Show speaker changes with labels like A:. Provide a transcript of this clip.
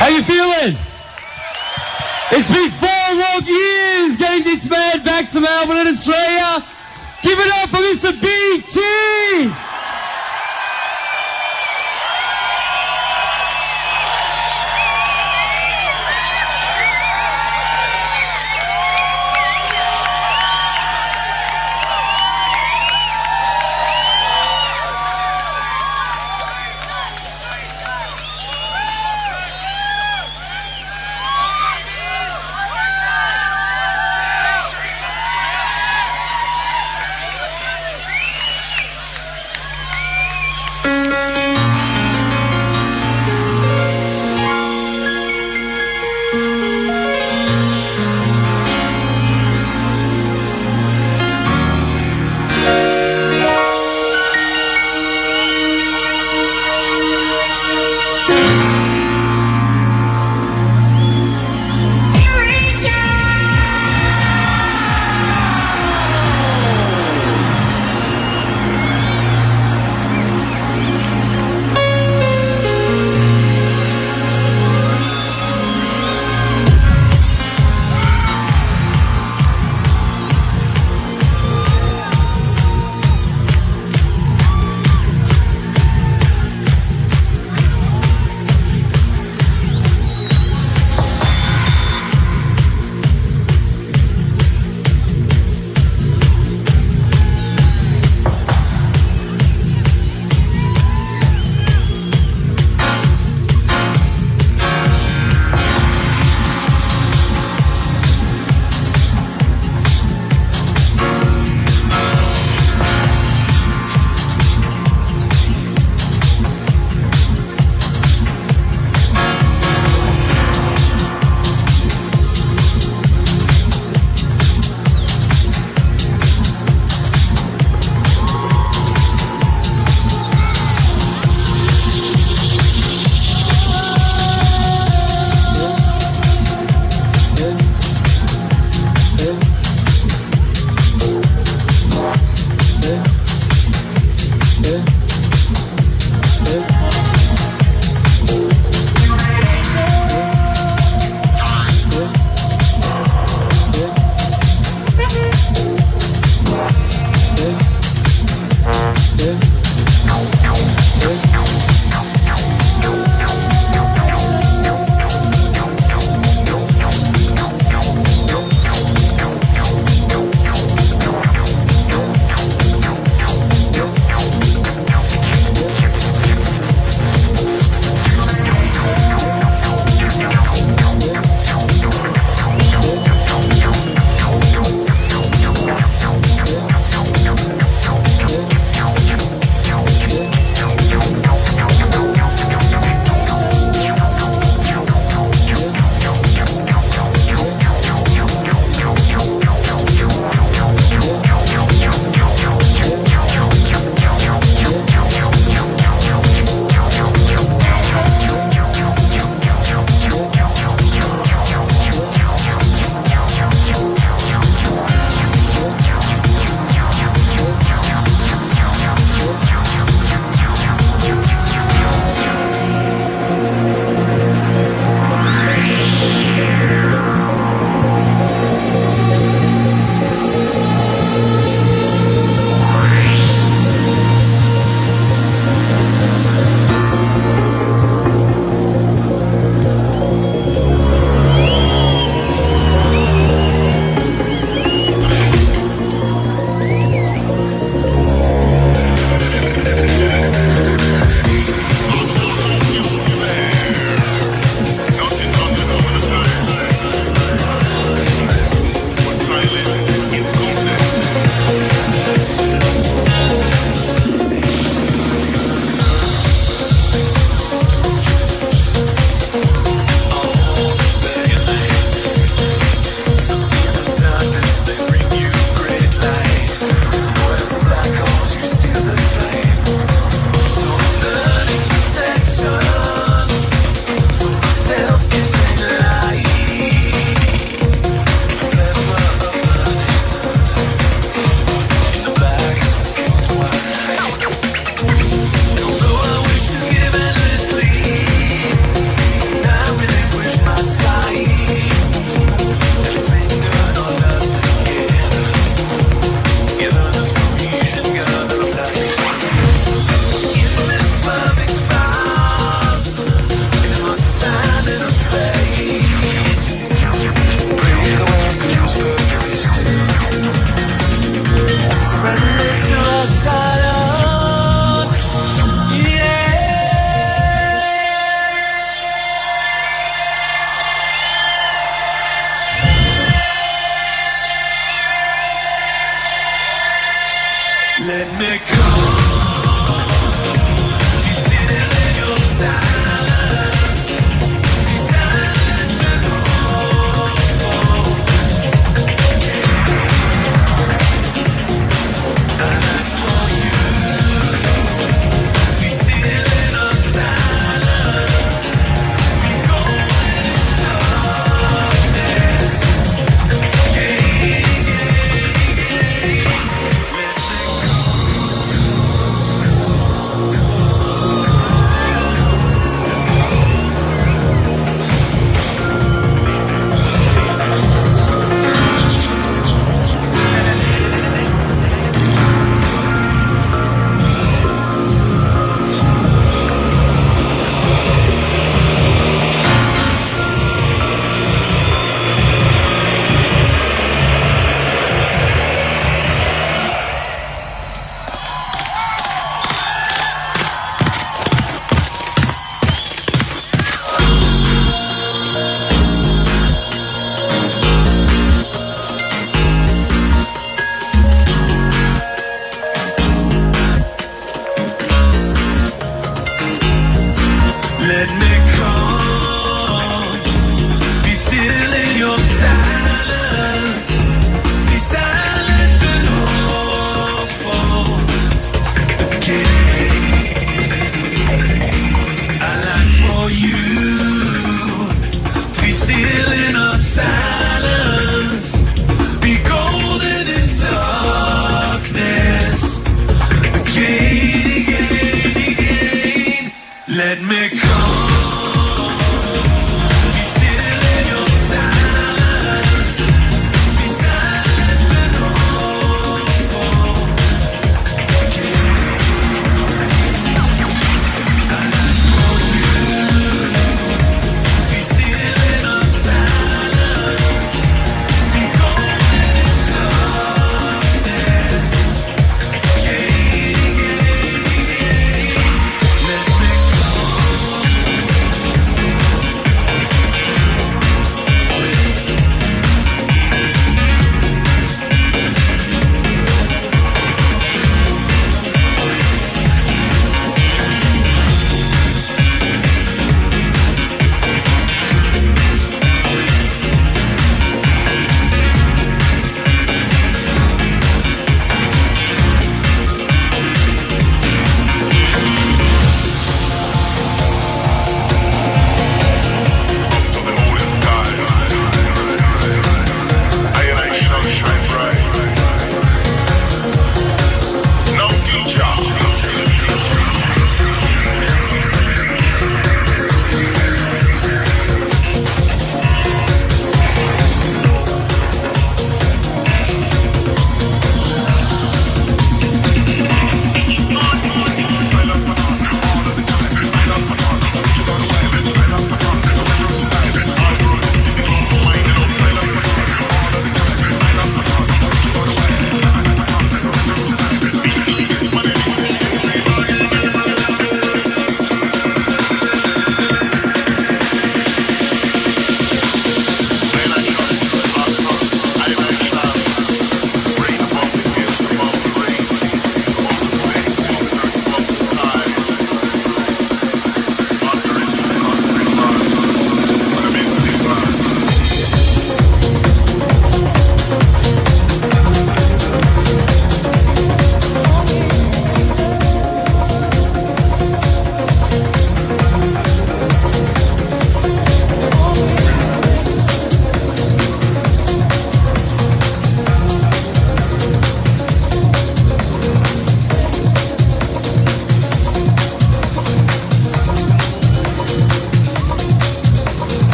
A: How you feeling? It's been four long years getting this man back to Melbourne and Australia. Give it up for Mr. BT!